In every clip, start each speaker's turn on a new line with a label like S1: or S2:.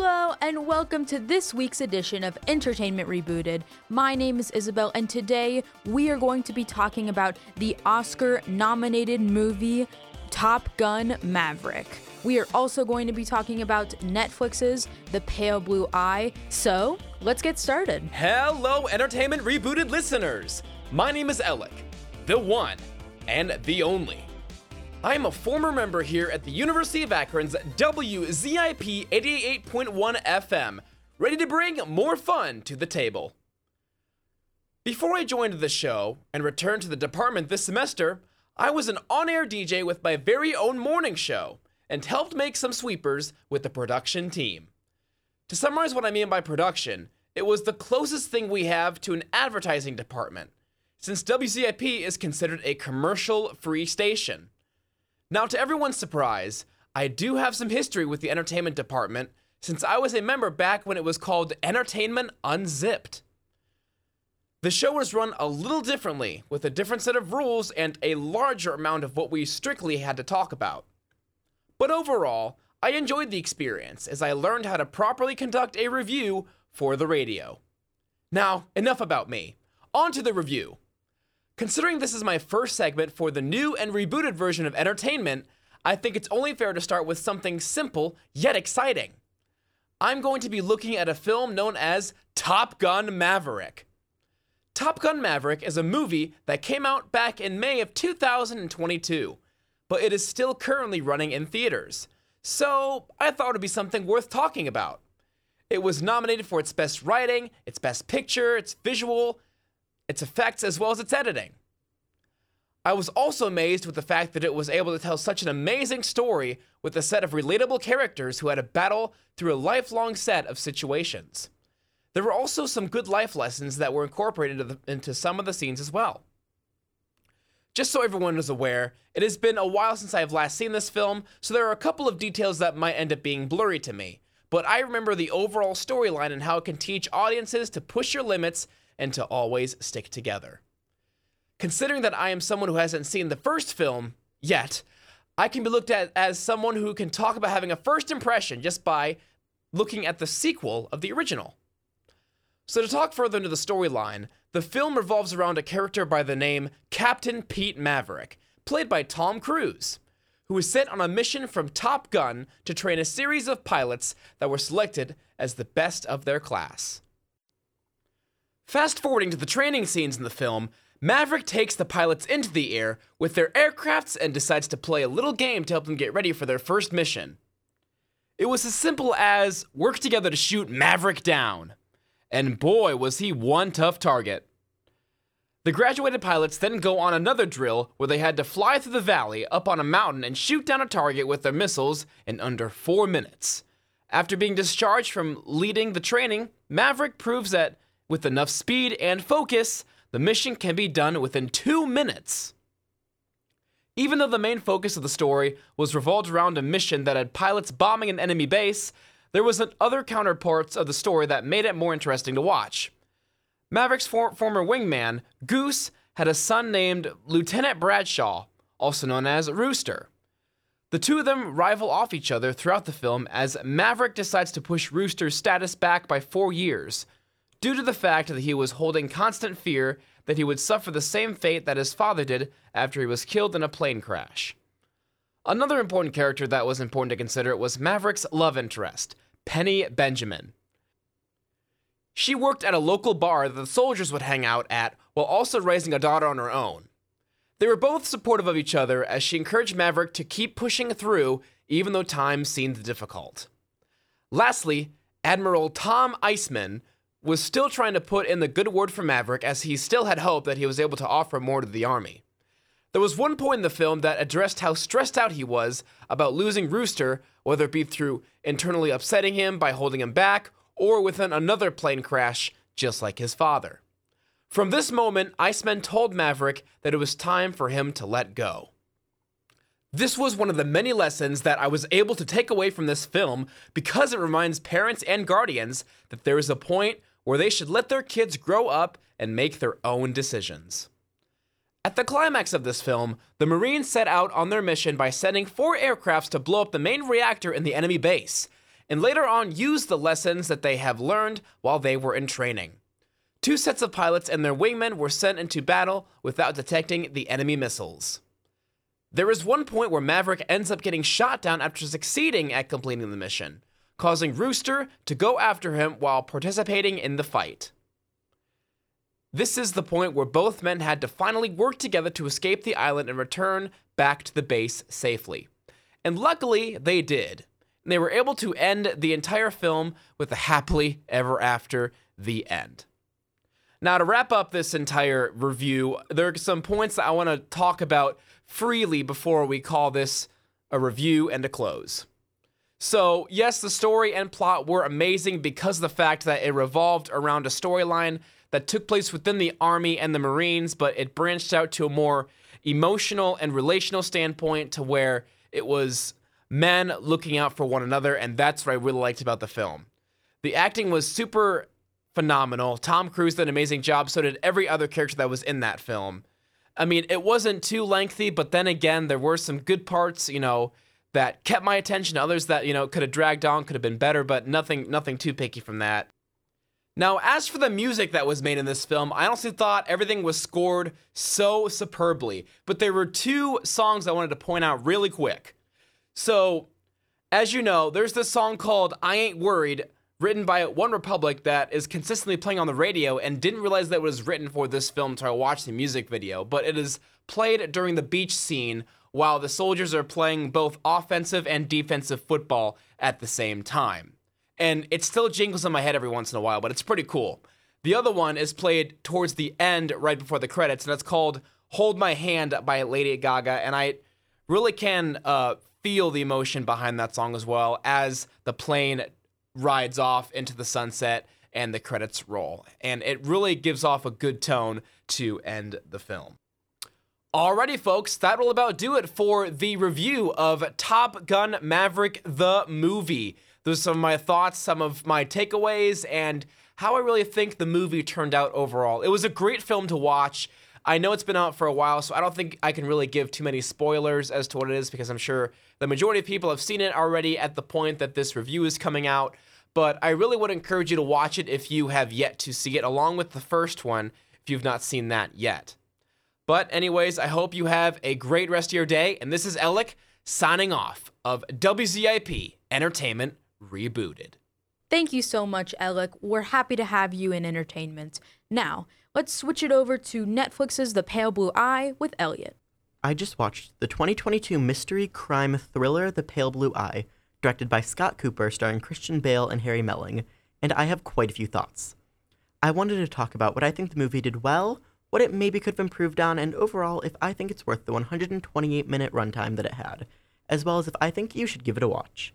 S1: Hello, and welcome to this week's edition of Entertainment Rebooted. My name is Isabel, and today we are going to be talking about the Oscar nominated movie Top Gun Maverick. We are also going to be talking about Netflix's The Pale Blue Eye. So, let's get started.
S2: Hello, Entertainment Rebooted listeners! My name is Elek, the one and the only. I am a former member here at the University of Akron's WZIP 88.1 FM, ready to bring more fun to the table. Before I joined the show and returned to the department this semester, I was an on air DJ with my very own morning show and helped make some sweepers with the production team. To summarize what I mean by production, it was the closest thing we have to an advertising department, since WZIP is considered a commercial free station. Now, to everyone's surprise, I do have some history with the entertainment department since I was a member back when it was called Entertainment Unzipped. The show was run a little differently, with a different set of rules and a larger amount of what we strictly had to talk about. But overall, I enjoyed the experience as I learned how to properly conduct a review for the radio. Now, enough about me. On to the review. Considering this is my first segment for the new and rebooted version of entertainment, I think it's only fair to start with something simple yet exciting. I'm going to be looking at a film known as Top Gun Maverick. Top Gun Maverick is a movie that came out back in May of 2022, but it is still currently running in theaters. So I thought it would be something worth talking about. It was nominated for its best writing, its best picture, its visual, its effects, as well as its editing. I was also amazed with the fact that it was able to tell such an amazing story with a set of relatable characters who had to battle through a lifelong set of situations. There were also some good life lessons that were incorporated into, the, into some of the scenes as well. Just so everyone is aware, it has been a while since I have last seen this film, so there are a couple of details that might end up being blurry to me. But I remember the overall storyline and how it can teach audiences to push your limits and to always stick together. Considering that I am someone who hasn't seen the first film yet, I can be looked at as someone who can talk about having a first impression just by looking at the sequel of the original. So, to talk further into the storyline, the film revolves around a character by the name Captain Pete Maverick, played by Tom Cruise, who was sent on a mission from Top Gun to train a series of pilots that were selected as the best of their class. Fast forwarding to the training scenes in the film, Maverick takes the pilots into the air with their aircrafts and decides to play a little game to help them get ready for their first mission. It was as simple as work together to shoot Maverick down. And boy, was he one tough target. The graduated pilots then go on another drill where they had to fly through the valley up on a mountain and shoot down a target with their missiles in under four minutes. After being discharged from leading the training, Maverick proves that with enough speed and focus, the mission can be done within two minutes. Even though the main focus of the story was revolved around a mission that had pilots bombing an enemy base, there was other counterparts of the story that made it more interesting to watch. Maverick's for- former wingman, Goose, had a son named Lieutenant Bradshaw, also known as Rooster. The two of them rival off each other throughout the film as Maverick decides to push Rooster's status back by four years, due to the fact that he was holding constant fear that he would suffer the same fate that his father did after he was killed in a plane crash. Another important character that was important to consider was Maverick's love interest, Penny Benjamin. She worked at a local bar that the soldiers would hang out at while also raising a daughter on her own. They were both supportive of each other as she encouraged Maverick to keep pushing through even though times seemed difficult. Lastly, Admiral Tom Iceman was still trying to put in the good word for Maverick as he still had hope that he was able to offer more to the army. There was one point in the film that addressed how stressed out he was about losing Rooster, whether it be through internally upsetting him by holding him back or within another plane crash, just like his father. From this moment, Iceman told Maverick that it was time for him to let go. This was one of the many lessons that I was able to take away from this film because it reminds parents and guardians that there is a point where they should let their kids grow up and make their own decisions. At the climax of this film, the Marines set out on their mission by sending four aircrafts to blow up the main reactor in the enemy base, and later on use the lessons that they have learned while they were in training. Two sets of pilots and their wingmen were sent into battle without detecting the enemy missiles. There is one point where Maverick ends up getting shot down after succeeding at completing the mission, causing Rooster to go after him while participating in the fight. This is the point where both men had to finally work together to escape the island and return back to the base safely. And luckily, they did. And they were able to end the entire film with a happily ever after the end. Now, to wrap up this entire review, there are some points that I want to talk about freely before we call this a review and a close. So, yes, the story and plot were amazing because of the fact that it revolved around a storyline that took place within the Army and the Marines, but it branched out to a more emotional and relational standpoint to where it was men looking out for one another, and that's what I really liked about the film. The acting was super phenomenal. Tom Cruise did an amazing job, so did every other character that was in that film. I mean, it wasn't too lengthy, but then again, there were some good parts, you know, that kept my attention. Others that, you know, could have dragged on, could have been better, but nothing nothing too picky from that. Now, as for the music that was made in this film, I honestly thought everything was scored so superbly. But there were two songs I wanted to point out really quick. So, as you know, there's this song called I Ain't Worried, written by OneRepublic, that is consistently playing on the radio and didn't realize that it was written for this film until I watched the music video. But it is played during the beach scene while the soldiers are playing both offensive and defensive football at the same time and it still jingles in my head every once in a while, but it's pretty cool. The other one is played towards the end, right before the credits, and it's called "Hold My Hand" by Lady Gaga, and I really can uh, feel the emotion behind that song as well as the plane rides off into the sunset and the credits roll, and it really gives off a good tone to end the film. Alrighty, folks, that will about do it for the review of Top Gun Maverick the movie. Those are some of my thoughts, some of my takeaways, and how I really think the movie turned out overall. It was a great film to watch. I know it's been out for a while, so I don't think I can really give too many spoilers as to what it is because I'm sure the majority of people have seen it already at the point that this review is coming out. But I really would encourage you to watch it if you have yet to see it, along with the first one if you've not seen that yet. But, anyways, I hope you have a great rest of your day. And this is Elek signing off of WZIP Entertainment rebooted.
S1: Thank you so much, Elek. We're happy to have you in entertainment. Now, let's switch it over to Netflix's The Pale Blue Eye with Elliott.
S3: I just watched the 2022 mystery crime thriller The Pale Blue Eye, directed by Scott Cooper, starring Christian Bale and Harry Melling, and I have quite a few thoughts. I wanted to talk about what I think the movie did well, what it maybe could have improved on, and overall if I think it's worth the 128 minute runtime that it had, as well as if I think you should give it a watch.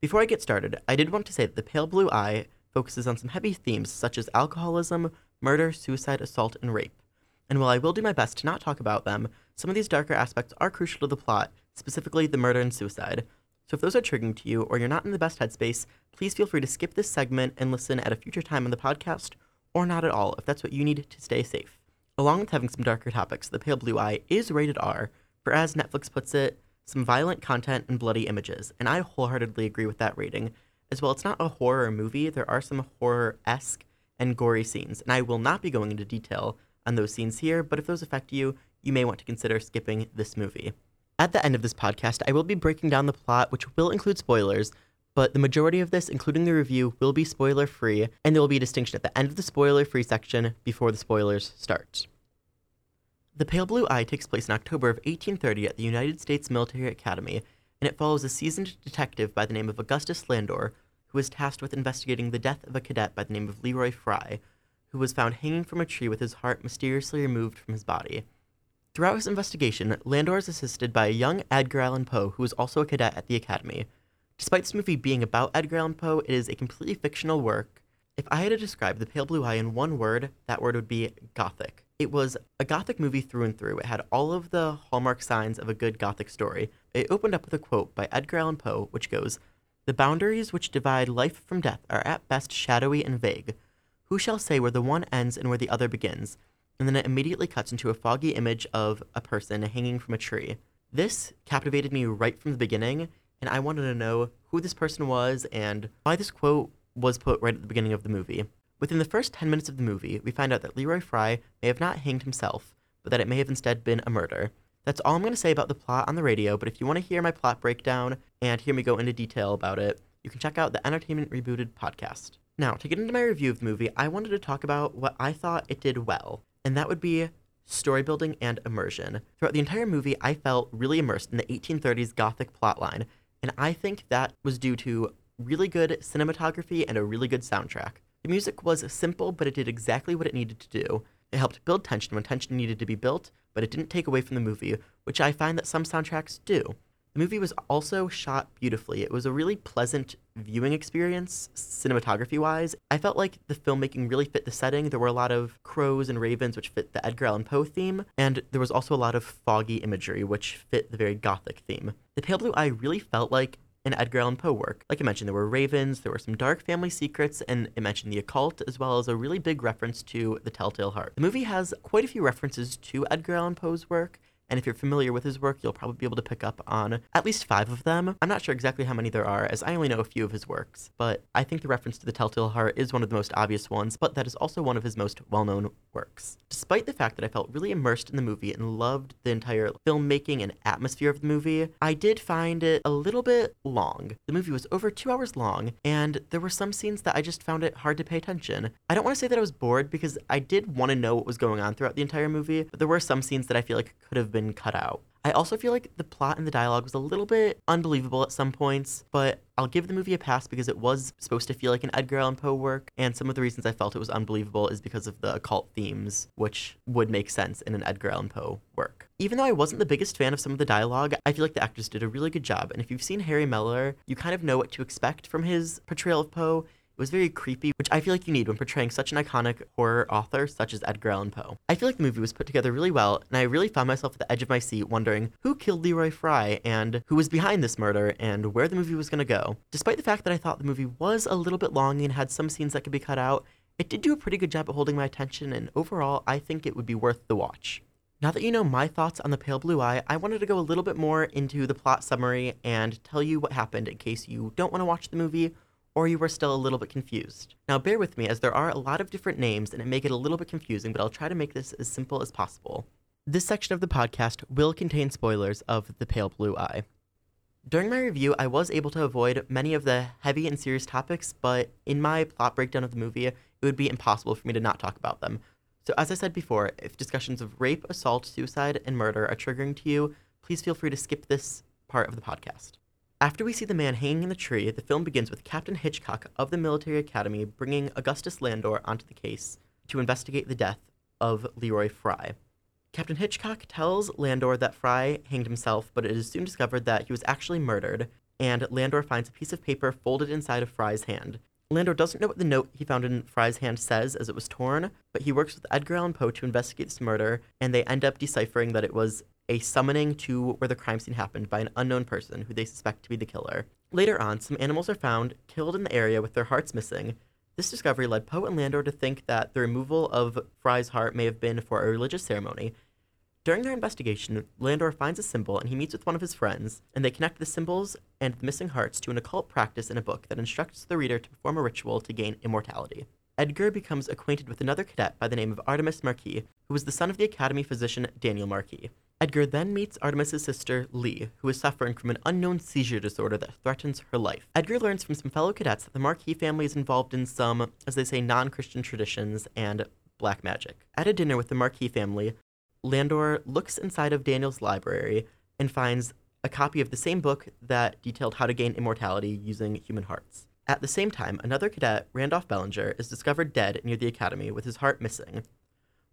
S3: Before I get started, I did want to say that The Pale Blue Eye focuses on some heavy themes such as alcoholism, murder, suicide, assault, and rape. And while I will do my best to not talk about them, some of these darker aspects are crucial to the plot, specifically the murder and suicide. So if those are triggering to you or you're not in the best headspace, please feel free to skip this segment and listen at a future time on the podcast, or not at all if that's what you need to stay safe. Along with having some darker topics, The Pale Blue Eye is rated R, for as Netflix puts it, some violent content and bloody images, and I wholeheartedly agree with that rating. As well, it's not a horror movie, there are some horror esque and gory scenes, and I will not be going into detail on those scenes here, but if those affect you, you may want to consider skipping this movie. At the end of this podcast, I will be breaking down the plot, which will include spoilers, but the majority of this, including the review, will be spoiler free, and there will be a distinction at the end of the spoiler free section before the spoilers start. The Pale Blue Eye takes place in October of 1830 at the United States Military Academy, and it follows a seasoned detective by the name of Augustus Landor, who is tasked with investigating the death of a cadet by the name of Leroy Fry, who was found hanging from a tree with his heart mysteriously removed from his body. Throughout his investigation, Landor is assisted by a young Edgar Allan Poe, who is also a cadet at the Academy. Despite this movie being about Edgar Allan Poe, it is a completely fictional work. If I had to describe The Pale Blue Eye in one word, that word would be gothic. It was a gothic movie through and through. It had all of the hallmark signs of a good gothic story. It opened up with a quote by Edgar Allan Poe, which goes, The boundaries which divide life from death are at best shadowy and vague. Who shall say where the one ends and where the other begins? And then it immediately cuts into a foggy image of a person hanging from a tree. This captivated me right from the beginning, and I wanted to know who this person was and why this quote was put right at the beginning of the movie. Within the first 10 minutes of the movie, we find out that Leroy Fry may have not hanged himself, but that it may have instead been a murder. That's all I'm going to say about the plot on the radio, but if you want to hear my plot breakdown and hear me go into detail about it, you can check out the Entertainment Rebooted podcast. Now, to get into my review of the movie, I wanted to talk about what I thought it did well, and that would be story building and immersion. Throughout the entire movie, I felt really immersed in the 1830s Gothic plotline, and I think that was due to really good cinematography and a really good soundtrack. The music was simple, but it did exactly what it needed to do. It helped build tension when tension needed to be built, but it didn't take away from the movie, which I find that some soundtracks do. The movie was also shot beautifully. It was a really pleasant viewing experience, cinematography wise. I felt like the filmmaking really fit the setting. There were a lot of crows and ravens, which fit the Edgar Allan Poe theme, and there was also a lot of foggy imagery, which fit the very gothic theme. The Pale Blue Eye really felt like an Edgar Allan Poe work. Like I mentioned, there were ravens, there were some dark family secrets, and it mentioned the occult, as well as a really big reference to The Telltale Heart. The movie has quite a few references to Edgar Allan Poe's work, and if you're familiar with his work, you'll probably be able to pick up on at least five of them. I'm not sure exactly how many there are, as I only know a few of his works, but I think the reference to the Telltale Heart is one of the most obvious ones, but that is also one of his most well known works. Despite the fact that I felt really immersed in the movie and loved the entire filmmaking and atmosphere of the movie, I did find it a little bit long. The movie was over two hours long, and there were some scenes that I just found it hard to pay attention. I don't want to say that I was bored because I did want to know what was going on throughout the entire movie, but there were some scenes that I feel like could have been been cut out. I also feel like the plot and the dialogue was a little bit unbelievable at some points, but I'll give the movie a pass because it was supposed to feel like an Edgar Allan Poe work, and some of the reasons I felt it was unbelievable is because of the occult themes, which would make sense in an Edgar Allan Poe work. Even though I wasn't the biggest fan of some of the dialogue, I feel like the actors did a really good job, and if you've seen Harry Melling, you kind of know what to expect from his portrayal of Poe. It was very creepy, which I feel like you need when portraying such an iconic horror author such as Edgar Allan Poe. I feel like the movie was put together really well, and I really found myself at the edge of my seat wondering who killed Leroy Fry and who was behind this murder and where the movie was going to go. Despite the fact that I thought the movie was a little bit long and had some scenes that could be cut out, it did do a pretty good job at holding my attention, and overall, I think it would be worth the watch. Now that you know my thoughts on The Pale Blue Eye, I wanted to go a little bit more into the plot summary and tell you what happened in case you don't want to watch the movie or you were still a little bit confused. Now, bear with me as there are a lot of different names and it make it a little bit confusing, but I'll try to make this as simple as possible. This section of the podcast will contain spoilers of The Pale Blue Eye. During my review, I was able to avoid many of the heavy and serious topics, but in my plot breakdown of the movie, it would be impossible for me to not talk about them. So, as I said before, if discussions of rape, assault, suicide, and murder are triggering to you, please feel free to skip this part of the podcast. After we see the man hanging in the tree, the film begins with Captain Hitchcock of the Military Academy bringing Augustus Landor onto the case to investigate the death of Leroy Fry. Captain Hitchcock tells Landor that Fry hanged himself, but it is soon discovered that he was actually murdered, and Landor finds a piece of paper folded inside of Fry's hand. Landor doesn't know what the note he found in Fry's hand says as it was torn, but he works with Edgar Allan Poe to investigate this murder, and they end up deciphering that it was a summoning to where the crime scene happened by an unknown person who they suspect to be the killer. Later on, some animals are found killed in the area with their hearts missing. This discovery led Poe and Landor to think that the removal of Fry's heart may have been for a religious ceremony. During their investigation, Landor finds a symbol and he meets with one of his friends, and they connect the symbols and the missing hearts to an occult practice in a book that instructs the reader to perform a ritual to gain immortality. Edgar becomes acquainted with another cadet by the name of Artemis Marquis, who was the son of the Academy physician Daniel Marquis. Edgar then meets Artemis's sister, Lea, who is suffering from an unknown seizure disorder that threatens her life. Edgar learns from some fellow cadets that the Marquis family is involved in some, as they say, non Christian traditions and black magic. At a dinner with the Marquis family, Landor looks inside of Daniel's library and finds a copy of the same book that detailed how to gain immortality using human hearts. At the same time, another cadet, Randolph Bellinger, is discovered dead near the academy with his heart missing.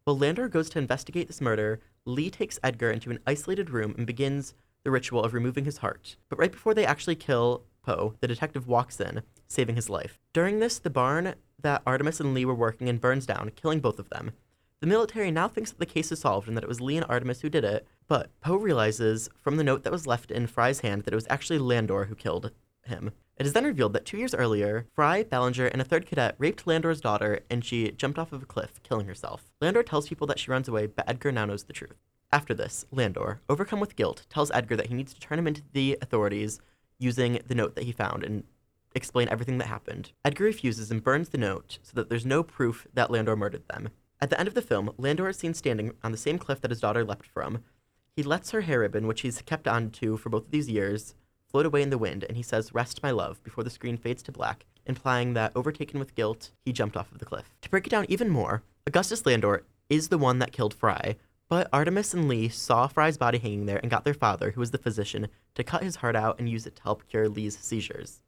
S3: While Landor goes to investigate this murder, Lea takes Edgar into an isolated room and begins the ritual of removing his heart. But right before they actually kill Poe, the detective walks in, saving his life. During this, the barn that Artemis and Lea were working in burns down, killing both of them. The military now thinks that the case is solved and that it was Lea and Artemis who did it, but Poe realizes from the note that was left in Fry's hand that it was actually Landor who killed him. It is then revealed that two years earlier, Fry, Ballinger, and a third cadet raped Landor's daughter and she jumped off of a cliff, killing herself. Landor tells people that she runs away, but Edgar now knows the truth. After this, Landor, overcome with guilt, tells Edgar that he needs to turn him into the authorities using the note that he found and explain everything that happened. Edgar refuses and burns the note so that there's no proof that Landor murdered them. At the end of the film, Landor is seen standing on the same cliff that his daughter leapt from. He lets her hair ribbon, which he's kept on to for both of these years, float away in the wind, and he says, Rest, my love, before the screen fades to black, implying that, overtaken with guilt, he jumped off of the cliff. To break it down even more, Augustus Landor is the one that killed Fry, but Artemis and Lea saw Fry's body hanging there and got their father, who was the physician, to cut his heart out and use it to help cure Lea's seizures.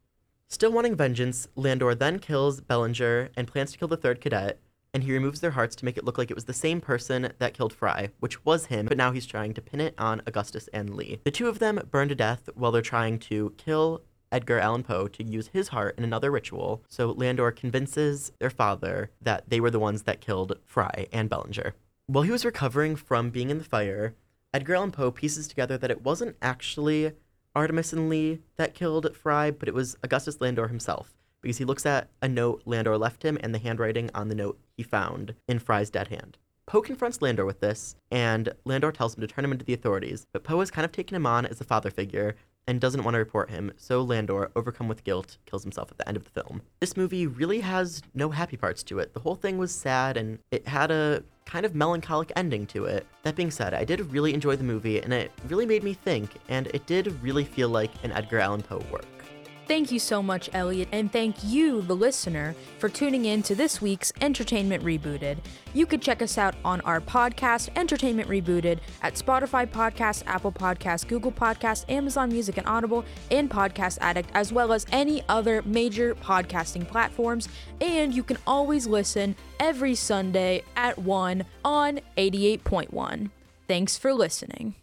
S3: Still wanting vengeance, Landor then kills Bellinger and plans to kill the third cadet, and he removes their hearts to make it look like it was the same person that killed Fry, which was him, but now he's trying to pin it on Augustus and Lea. The two of them burn to death while they're trying to kill Edgar Allan Poe to use his heart in another ritual, so Landor convinces their father that they were the ones that killed Fry and Bellinger. While he was recovering from being in the fire, Edgar Allan Poe pieces together that it wasn't actually Artemis and Lea that killed Fry, but it was Augustus Landor himself because he looks at a note Landor left him and the handwriting on the note he found in Fry's dead hand. Poe confronts Landor with this, and Landor tells him to turn him into the authorities, but Poe has kind of taken him on as a father figure and doesn't want to report him, so Landor, overcome with guilt, kills himself at the end of the film. This movie really has no happy parts to it. The whole thing was sad and it had a kind of melancholic ending to it. That being said, I did really enjoy the movie and it really made me think, and it did really feel like an Edgar Allan Poe work.
S1: Thank you so much, Elliott, and thank you, the listener, for tuning in to this week's Entertainment Rebooted. You can check us out on our podcast, Entertainment Rebooted, at Spotify Podcasts, Apple Podcasts, Google Podcasts, Amazon Music and Audible, and Podcast Addict, as well as any other major podcasting platforms. And you can always listen every Sunday at 1 on 88.1. Thanks for listening.